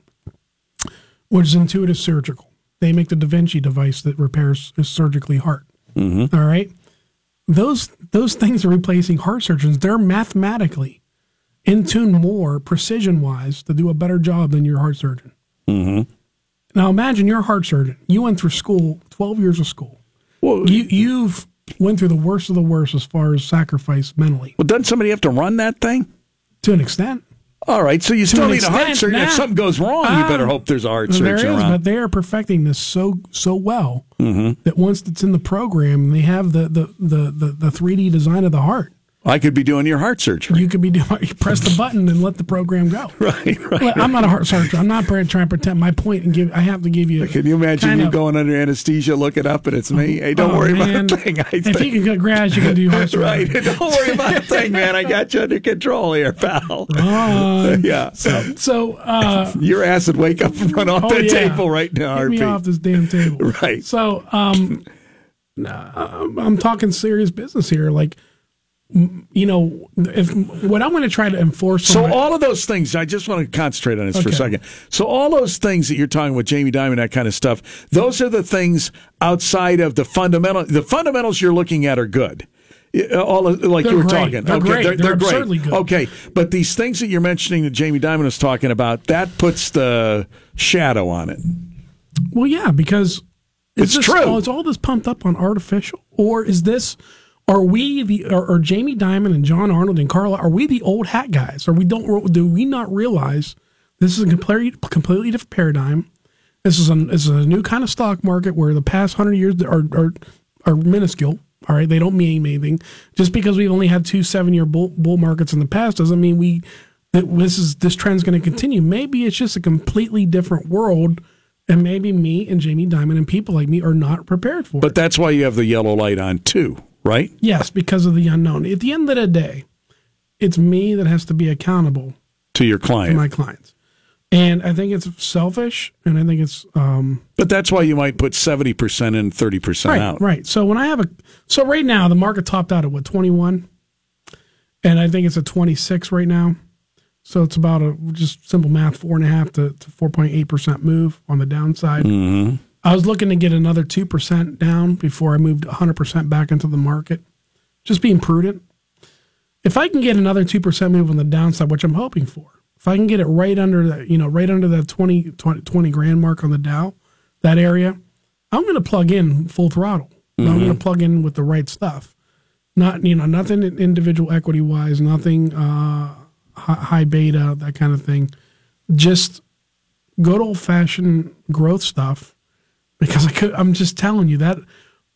which is Intuitive Surgical. They make the Da Vinci device that repairs a surgically heart. Mm-hmm. All right. Those those things are replacing heart surgeons. They're mathematically in tune more precision wise to do a better job than your heart surgeon. Mm-hmm. Now imagine you're a heart surgeon. You went through school, twelve years of school. Well, you you've went through the worst of the worst as far as sacrifice mentally. Well, doesn't somebody have to run that thing? To an extent. All right, so you still need a heart extent, surgeon. If something goes wrong, you better hope there's a heart There surgeon is, around. but they are perfecting this so so well Mm-hmm. that once it's in the program, they have the the the the, the 3D design of the heart. I could be doing your heart surgery. You could be doing you press the button and let the program go. Right, right. I'm not a heart surgeon. I'm not trying to pretend my point and give. I have to give you. Can you imagine you of- going under anesthesia, looking up, and it's me? Hey, don't Oh, worry man. about a thing. I If think. you can get grass, you can do heart surgery. right. Don't worry about a thing, man. I got you under control here, pal. Ron. yeah. So, so uh, Your ass would wake up and run off Oh, that yeah. table right now, Get me off this damn table. Right. So, um, uh, I'm talking serious business here. Like, you know, if what I'm going to try to enforce. So my- all of those things, I just want to concentrate on this for a second. So all those things that you're talking with Jamie Dimon, that kind of stuff, those are the things outside of the fundamental. The fundamentals you're looking at are good. Uh, All of- like They're you were great. talking, They're okay, great. they're, They're great. absurdly good. Okay, but these things that you're mentioning that Jamie Dimon is talking about, that puts the shadow on it. Well, yeah, because It's is this, true. Oh, is all this pumped up on artificial, or is this? Are we the? Are, are Jamie Dimon and John Arnold and Carla? Are we the old hat guys? Are we don't? Do we not realize this is a completely completely different paradigm? This is a this is a new kind of stock market where the past hundred years are are are minuscule. All right, they don't mean anything. Just because we've only had two seven year bull, bull markets in the past doesn't mean we that this is this trend's going to continue. Maybe it's just a completely different world, and maybe me and Jamie Dimon and people like me are not prepared for it. But that's why you have the yellow light on too, right? Yes, because of the unknown. At the end of the day, it's me that has to be accountable To your to client. my clients. And I think it's selfish, and I think it's um, but that's why you might put seventy percent in, thirty percent right, out. right. So when I have a, so right now the market topped out at what twenty one, and I think it's at twenty six right now. So it's about a just simple math, four and a half to, to four point eight percent move on the downside. Mm-hmm. I was looking to get another two percent down before I moved hundred percent back into the market, just being prudent. if I can get another two percent move on the downside, which I'm hoping for, if I can get it right under that, you know, right under that 20, 20, 20 grand mark on the Dow, that area, I'm going to plug in full throttle. I'm Mhm. going to plug in with the right stuff. Not you know nothing individual equity wise, nothing uh, high beta that kind of thing. Just good old fashioned growth stuff. Because I could, I'm just telling you that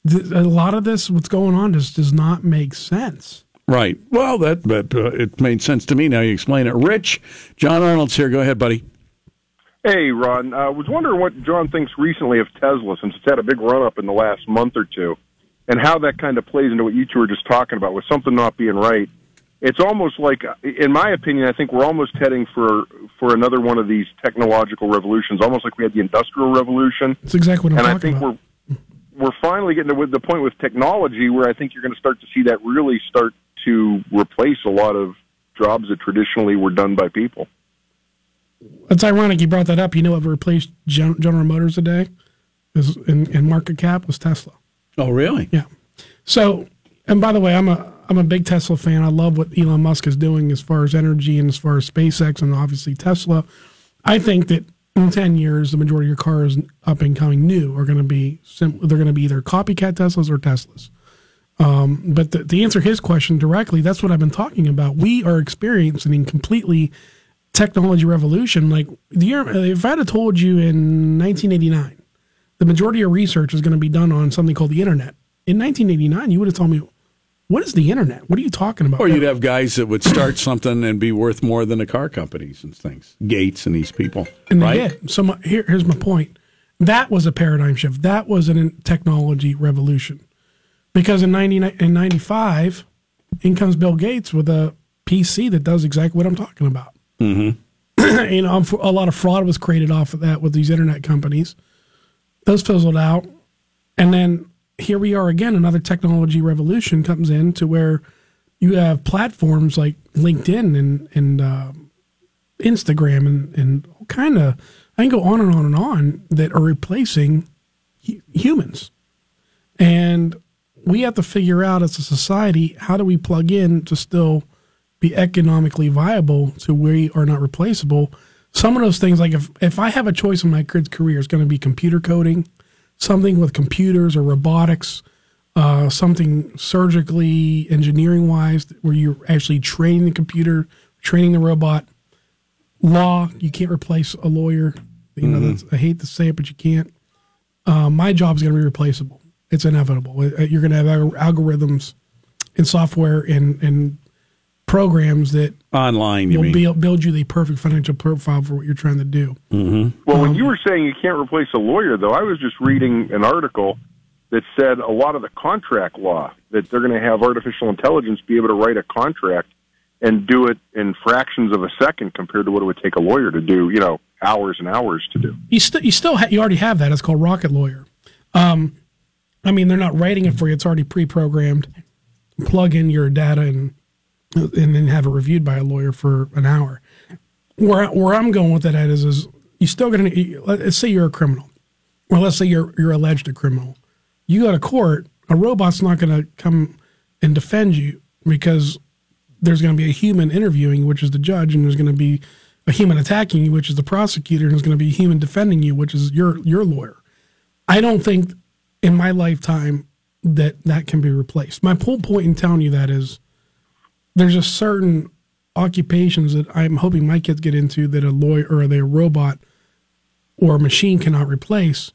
th- a lot of this, what's going on, just does not make sense. Right. Well, that but uh, it made sense to me. Now you explain it. Rich, John Arnold's here. Go ahead, buddy. Hey, Ron. I was wondering what John thinks recently of Tesla since it's had a big run up in the last month or two, and how that kind of plays into what you two were just talking about with something not being right. It's almost like, in my opinion, I think we're almost heading for for another one of these technological revolutions, almost like we had the industrial revolution. That's exactly what I'm and I think about. we're we're finally getting to the point with technology where I think you're going to start to see that really start to replace a lot of jobs that traditionally were done by people. It's ironic you brought that up. You know what replaced Gen- General Motors today is in, in market cap was Tesla. Oh, really? Yeah. So, and by the way, I'm a I'm a big Tesla fan. I love what Elon Musk is doing as far as energy and as far as SpaceX and obviously Tesla. I think that in ten years, the majority of your cars up and coming new are going to be sim- they're going to be either copycat Teslas or Teslas. Um, but to answer his question directly, that's what I've been talking about. We are experiencing completely technology revolution. Like the year, if I'd have told you in 1989, the majority of research is going to be done on something called the internet. In 1989, you would have told me, "What is the internet? What are you talking about?" Or you'd have guys that would start something and be worth more than the car companies and things. Gates and these people. And they right? did. So my, here, here's my point. That was a paradigm shift. That was a technology revolution. Because in 90, in 95, in comes Bill Gates with a PC that does exactly what I'm talking about. Mm-hmm. you know, a lot of fraud was created off of that with these internet companies. Those fizzled out. And then here we are again. Another technology revolution comes in to where you have platforms like LinkedIn and, and, uh, Instagram and, and kind of, I can go on and on and on that are replacing hu- humans. And we have to figure out as a society how do we plug in to still be economically viable so we are not replaceable. Some of those things, like if, if I have a choice in my kid's career, it's going to be computer coding, something with computers or robotics, uh, something surgically engineering wise where you're actually training the computer, training the robot. Law, you can't replace a lawyer. You know, Mhm. that's, I hate to say it, but you can't. Uh, my job is going to be replaceable. It's inevitable. Uh, You're going to have algorithms and software and, and programs that Online, you will mean? build, build you the perfect financial profile for what you're trying to do. Mm-hmm. Well, when you were saying you can't replace a lawyer, though, I was just reading an article that said a lot of the contract law that they're going to have artificial intelligence be able to write a contract and do it in fractions of a second compared to what it would take a lawyer to do, you know, hours and hours to do. You still you still ha- you already have that. It's called Rocket Lawyer. Um, I mean, they're not writing it for you. It's already pre-programmed. Plug in your data and and then have it reviewed by a lawyer for an hour. Where where I'm going with that is is you still gonna let's say you're a criminal, or let's say you're you're alleged a criminal. You go to court. A robot's not going to come and defend you because there's going to be a human interviewing which is the judge, and there's going to be a human attacking you, which is the prosecutor, and there's going to be a human defending you, which is your your lawyer. I don't think in my lifetime that that can be replaced. My whole point in telling you that is there's a certain occupations that I'm hoping my kids get into that a lawyer or a robot or a machine cannot replace.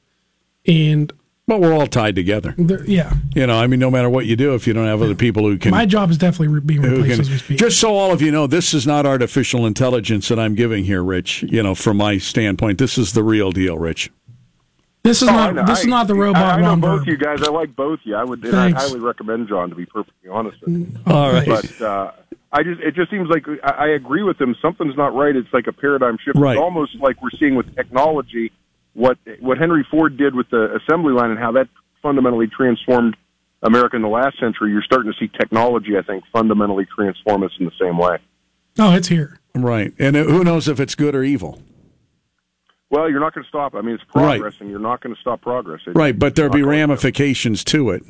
And but we're all tied together. yeah, You know, I mean, no matter what you do, if you don't have other people who can my job is definitely re- being replaced can- as we speak. Just so all of you know, this is not artificial intelligence that I'm giving here, Rich. You know, from my standpoint, this is the real deal, Rich. This is Oh, not know. this is not the robot. I, I know Ron both you guys. I like both you. I would, and I Thanks. highly recommend John to be perfectly honest with you. All right. But uh, I just, it just seems like I, I agree with him. Something's not right. It's like a paradigm shift. Right. It's almost like we're seeing with technology what what Henry Ford did with the assembly line and how that fundamentally transformed America in the last century. You're starting to see technology, I think, fundamentally transform us in the same way. Oh, it's here. Right. And uh, who knows if it's good or evil? Well, you're not going to stop. I mean, it's Right. progress, and you're not going to stop progress. It- Right, but there'll be not to. ramifications to it.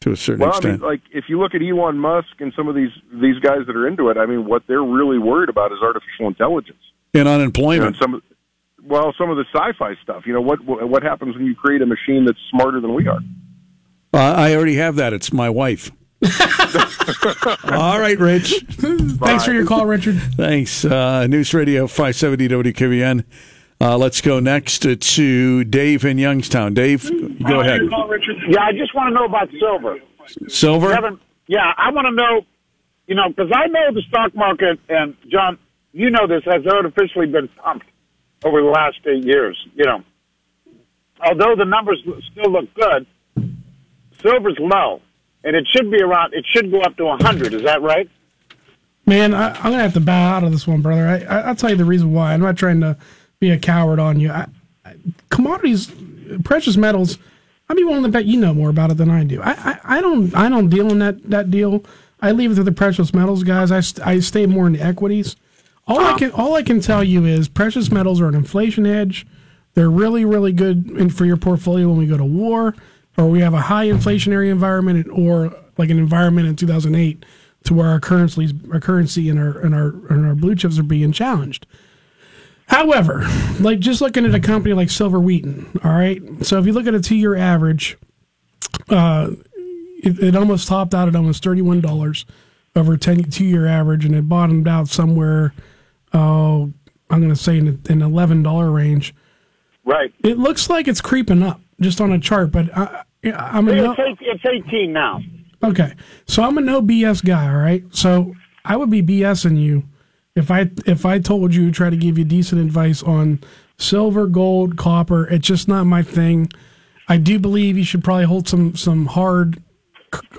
to a certain Well, I extent. mean, like if you look at Elon Musk and some of these these guys that are into it, I mean, what they're really worried about is artificial intelligence. and You know, unemployment. and some, well, some of the sci-fi stuff. You know, what what happens when you create a machine that's smarter than we are? Uh, I already have that. It's my wife. All right, Rich. Thanks for your call, Richard. Thanks. Uh, News Radio 570 WKBN. Uh, let's go next to, to Dave in Youngstown. Dave, go ahead. Yeah, I just want to know about silver. Silver? Kevin, yeah, I want to know, you know, because I know the stock market, and John, you know this, has artificially been pumped over the last eight years. You know, although the numbers still look good, silver's low, and it should be around. It should go up to a hundred. Is that right? Man, I, I'm gonna have to bow out of this one, brother. I, I, I'll tell you the reason why. I'm not trying to be a coward on you. I, I, commodities, precious metals. I'd be willing to bet you know more about it than I do. I, I, I don't I don't deal in that, that deal. I leave it to the precious metals guys. I, st- I stay more in the equities. All I can all I can tell you is precious metals are an inflation hedge. They're really really good in, for your portfolio when we go to war or we have a high inflationary environment or like an environment in 2008 to where our currencies our currency and our and our and our blue chips are being challenged. However, like just looking at a company like Silver Wheaton, all right. So if you look at a two-year average, uh, it, it almost topped out at almost thirty-one dollars over a 10 two-year average, and it bottomed out somewhere. Oh, I'm going to say in the eleven dollar range. Right. It looks like it's creeping up just on a chart, but I, I'm a no, it's eighteen now. Okay, so I'm a no BS guy. All right, so I would be BSing you if I if I told you try to give you decent advice on silver, gold, copper. It's just not my thing. I do believe you should probably hold some some hard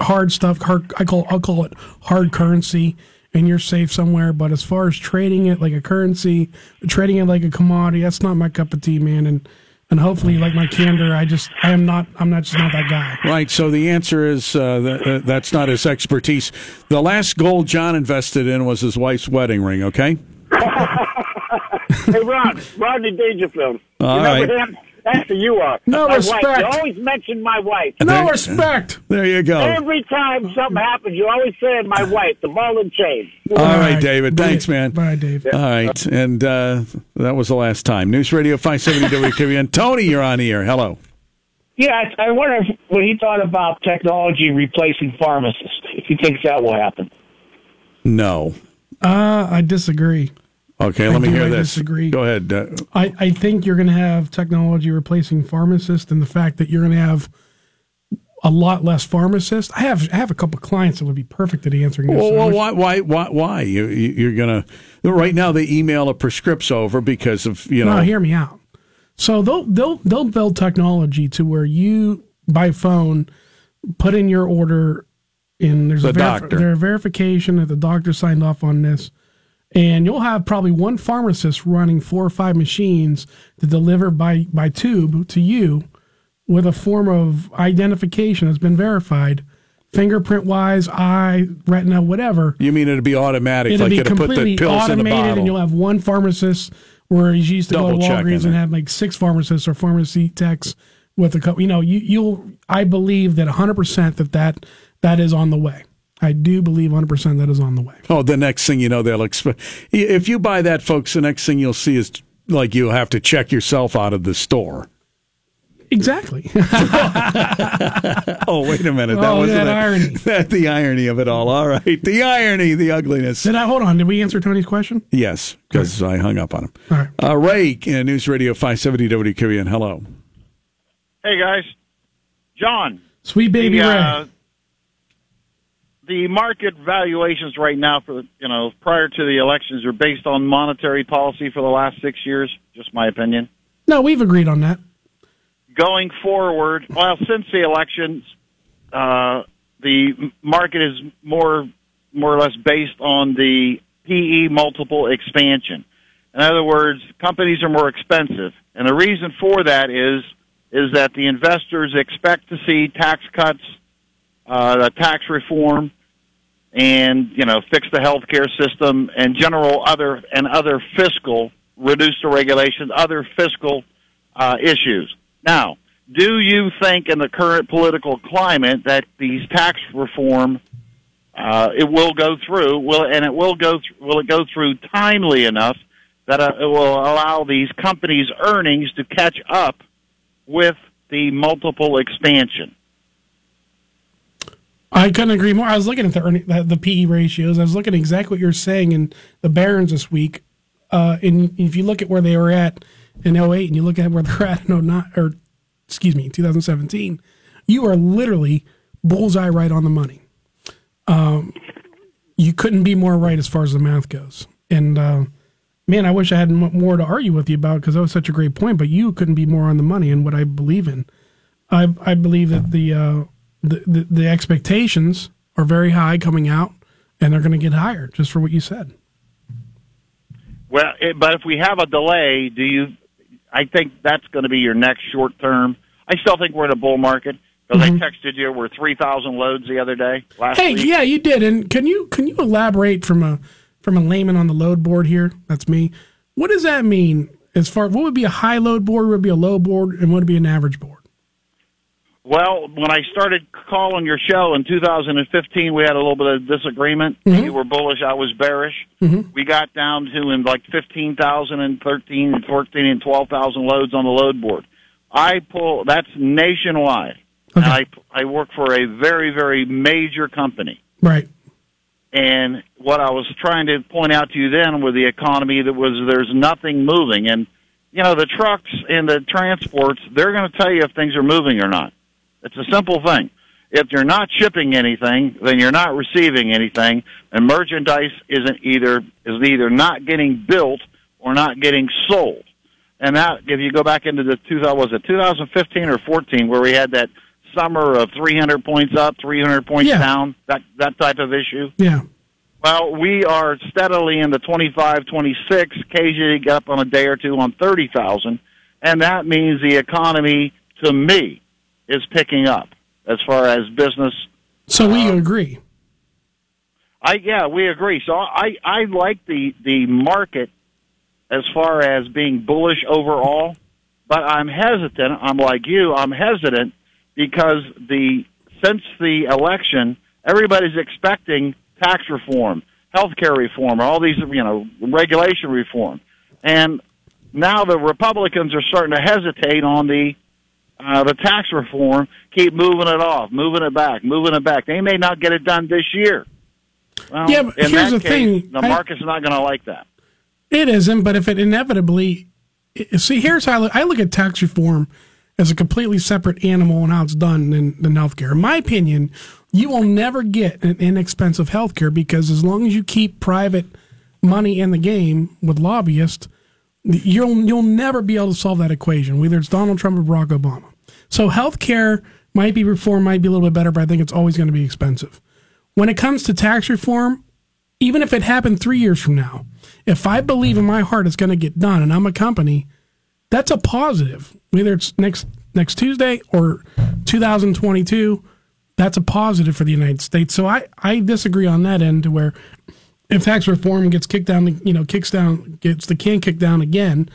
hard stuff. Hard, I call I'll call it hard currency, and you're safe somewhere. But as far as trading it like a currency, trading it like a commodity, that's not my cup of tea, man. And and hopefully, like my candor, I just I am not I'm not just not that guy. Right. So the answer is uh, that, uh, that's not his expertise. The last gold John invested in was his wife's wedding ring. Okay. hey, Ron, Rodney Dangerfield. All remember right. him? That's who you are. No my respect. Wife. You always mention my wife. No respect. There you go. Every time something happens, you always say my wife, the ball and chain. All right, David. Thanks, man. Bye, Dave. All right, and uh, that was the last time. News Radio 570 WKBN. Tony, you're on the air. Hello. Yeah, I, I wonder if, what he thought about technology replacing pharmacists. If he thinks that will happen. No. Uh, I disagree. Okay, I let me hear I this. disagree. Go ahead. Uh, I, I think you're going to have technology replacing pharmacists, and the fact that you're going to have a lot less pharmacists. I have I have a couple clients that would be perfect at answering this. well, well, why, why, why, why? You, you, you're gonna right now. They email a prescription over because of you know. no, hear me out. So they'll they'll they'll build technology to where you by phone put in your order, and there's The a verif- doctor. there's a verification that the doctor signed off on this, and you'll have probably one pharmacist running four or five machines to deliver by by tube to you with a form of identification that's been verified, fingerprint wise, eye, retina, whatever. You mean it'd be automatic, It'll like be it'll put the completely pills in the automated, and you'll have one pharmacist. Whereas you used to go Double to Walgreens and have like six pharmacists or pharmacy techs with a couple. You know, you, you'll. I believe that 100 percent that that that is on the way. I do believe 100 percent that is on the way. Oh, the next thing you know, they'll expect. If you buy that, folks, the next thing you'll see is like you'll have to check yourself out of the store. Exactly. oh, wait a minute. That Oh, wasn't that it. irony. That the irony of it all. All right, the irony, the ugliness. Did I hold on? Did we answer Tony's question? Yes, because I hung up on him. All right. Uh, Ray, uh, News Radio 570 WKBN. Hello. Hey guys, John. Sweet baby the, Ray. uh, the market valuations right now for you know prior to the elections are based on monetary policy for the last six years. Just my opinion. No, we've agreed on that. Going forward, well, since the elections, uh, the market is more more or less based on the PE multiple expansion. In other words, companies are more expensive, and the reason for that is is that the investors expect to see tax cuts, uh, the tax reform, and you know fix the healthcare system and general other and other fiscal reduce the regulations, other fiscal uh, issues. Now, do you think in the current political climate that these tax reform uh, it will go through will and it will go th- will it go through timely enough that uh, it will allow these companies earnings to catch up with the multiple expansion I couldn't agree more. I was looking at the the, the PE ratios. I was looking at exactly what you're saying in the Barron's this week. Uh, and if you look at where they were at in 08 and you look at where they're at in 09, or excuse me, 2017, you are literally bullseye right on the money. Um, you couldn't be more right as far as the math goes. And uh, man, I wish I had more to argue with you about because that was such a great point. But you couldn't be more on the money and what I believe in. I I believe that the uh, the, the the expectations are very high coming out, and they're going to get higher just for what you said. Well, it, but if we have a delay, do you? I think that's going to be your next short term. I still think we're in a bull market because I mm-hmm. texted you we're three thousand loads the other day last Hey, week. yeah, you did. And can you can you elaborate from a from a layman on the load board here? That's me. What does that mean? As far what would be a high load board, what would be a low board, and what would be an average board? Well, when I started calling your show in 2015, we had a little bit of disagreement. Mhm. You were bullish, I was bearish. Mhm. We got down to in like 15,000 and 13 and 14 and 12,000 loads on the load board. I pull that's nationwide. And I I work for a very very major company. Right. And what I was trying to point out to you then with the economy that was there's nothing moving and you know the trucks and the transports they're going to tell you if things are moving or not. It's a simple thing. If you're not shipping anything, then you're not receiving anything, and merchandise isn't either is either not getting built or not getting sold. And that, if you go back into the two was it 2015 or 14, where we had that summer of 300 points up, 300 points Yeah. down, that that type of issue. Yeah. Well, we are steadily in the 25, 26, occasionally up on a day or two on 30,000, and that means the economy, to me, is picking up as far as business. So we uh, agree. I yeah, we agree. So I I like the the market as far as being bullish overall, but I'm hesitant. I'm like you. I'm hesitant because the since the election, everybody's expecting tax reform, health care reform, all these you know regulation reform, and now the Republicans are starting to hesitate on the uh, the tax reform. Keep moving it off, moving it back, moving it back. They may not get it done this year. Well, Yeah, but here's that the case, thing. the I- market's not going to like that. It isn't, but if it inevitably see, here's how I look, I look at tax reform as a completely separate animal and how it's done than, than healthcare. In my opinion, you will never get an inexpensive healthcare because as long as you keep private money in the game with lobbyists, you'll you'll never be able to solve that equation, whether it's Donald Trump or Barack Obama. So healthcare might be reform, might be a little bit better, but I think it's always going to be expensive. When it comes to tax reform, even if it happened three years from now, if I believe in my heart it's going to get done and I'm a company, that's a positive. Whether it's next next Tuesday or 2022, that's a positive for the United States. So I, I disagree on that end to where if tax reform gets kicked down, you know, kicks down, gets the can kicked down again,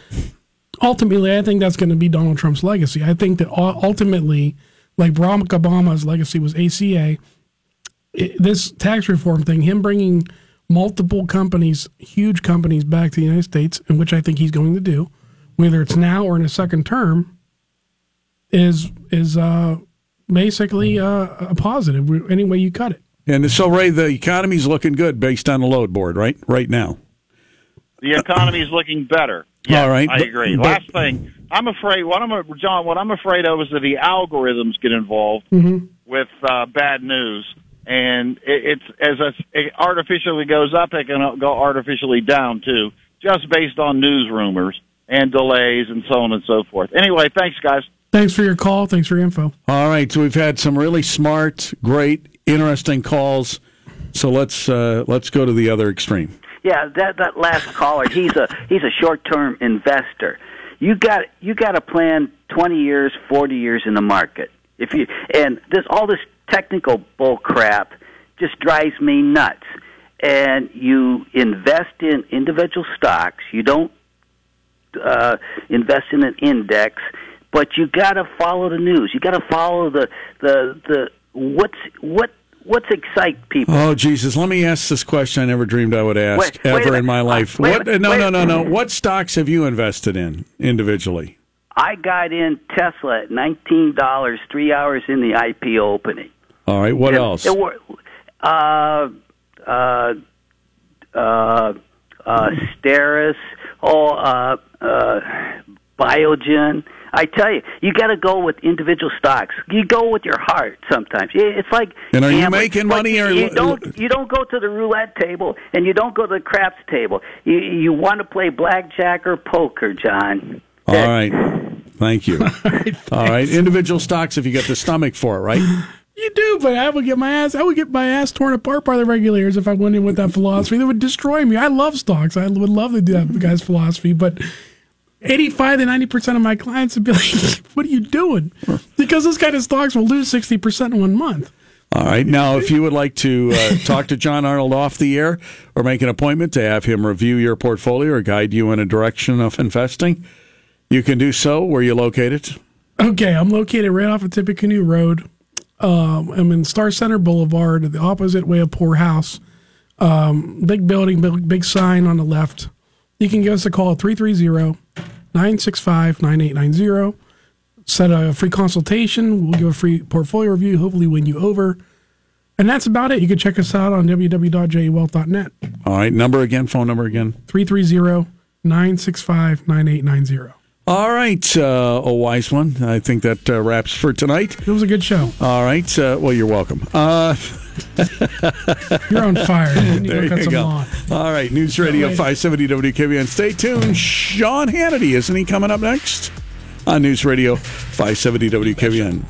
ultimately, I think that's going to be Donald Trump's legacy. I think that ultimately, like Barack Obama's legacy was ACA, it, this tax reform thing, him bringing multiple companies, huge companies back to the United States, in which I think he's going to do, whether it's now or in a second term, is is uh, basically uh, a positive any way you cut it. And so, Ray, the economy's looking good based on the load board, right? Right now. The economy is looking better. Yeah, All right, I agree. but- Last thing, I'm afraid. What I'm John. What I'm afraid of is that the algorithms get involved Mm-hmm. with uh, bad news, and it, it's as a, it artificially goes up, it can go artificially down too, just based on news rumors and delays and so on and so forth. Anyway, thanks, guys. Thanks for your call. Thanks for your info. All right, so we've had some really smart, great, interesting calls. So let's uh, let's go to the other extreme. Yeah, that that last caller, he's a he's a short-term investor. You got you got to plan 20 years, 40 years in the market. If you and this all this technical bull crap just drives me nuts. And you invest in individual stocks. You don't uh, invest in an index but you got to follow the news. You got to follow the the the what's what what's excite people. Oh Jesus! Let me ask this question. I never dreamed I would ask Wait, wait ever minute. in my Uh, life. wait what? No, no, no, no. What stocks have you invested in individually? I got in Tesla at nineteen dollars, three hours in the IPO opening. All right. What It- else? it were- uh, uh, uh, uh, Steris, oh, uh, uh, Biogen. I tell you, you got to go with individual stocks. You go with your heart sometimes. It's like And are you gambling. making But money you, or- you don't? You don't go to the roulette table and you don't go to the craps table. You you want to play blackjack or poker, John? All right. Thank you. All right. Individual stocks if you got the stomach for it, right? You do, but I would get my ass. I would get my ass torn apart by the regulators if I went in with that philosophy. That would destroy me. I love stocks. I would love to do that guy's philosophy, but eighty-five to ninety percent of my clients would be like, "What are you doing?" Because this kind of stocks will lose sixty percent in one month. All right. Now, if you would like to uh, talk to John Arnold off the air or make an appointment to have him review your portfolio or guide you in a direction of investing, you can do so. Where you located? Okay, I'm located right off of Tippecanoe Road. Um, I'm in Star Center Boulevard, the opposite way of Poor House. Um, big building, big, big sign on the left. You can give us a call at 330 965 9890. Set a free consultation. We'll give a free portfolio review, hopefully win you over. And that's about it. You can check us out on www.jwealth.net. All right. Number again. Phone number again. 330 965 9890. All right, uh, a wise one. I think that uh, wraps for tonight. It was a good show. All right. Uh, well, you're welcome. Uh, You're on fire. You there you go. lawn. All right, News Radio 570 WKBN. Stay tuned. Sean Hannity, isn't he coming up next? On News Radio 570 WKBN.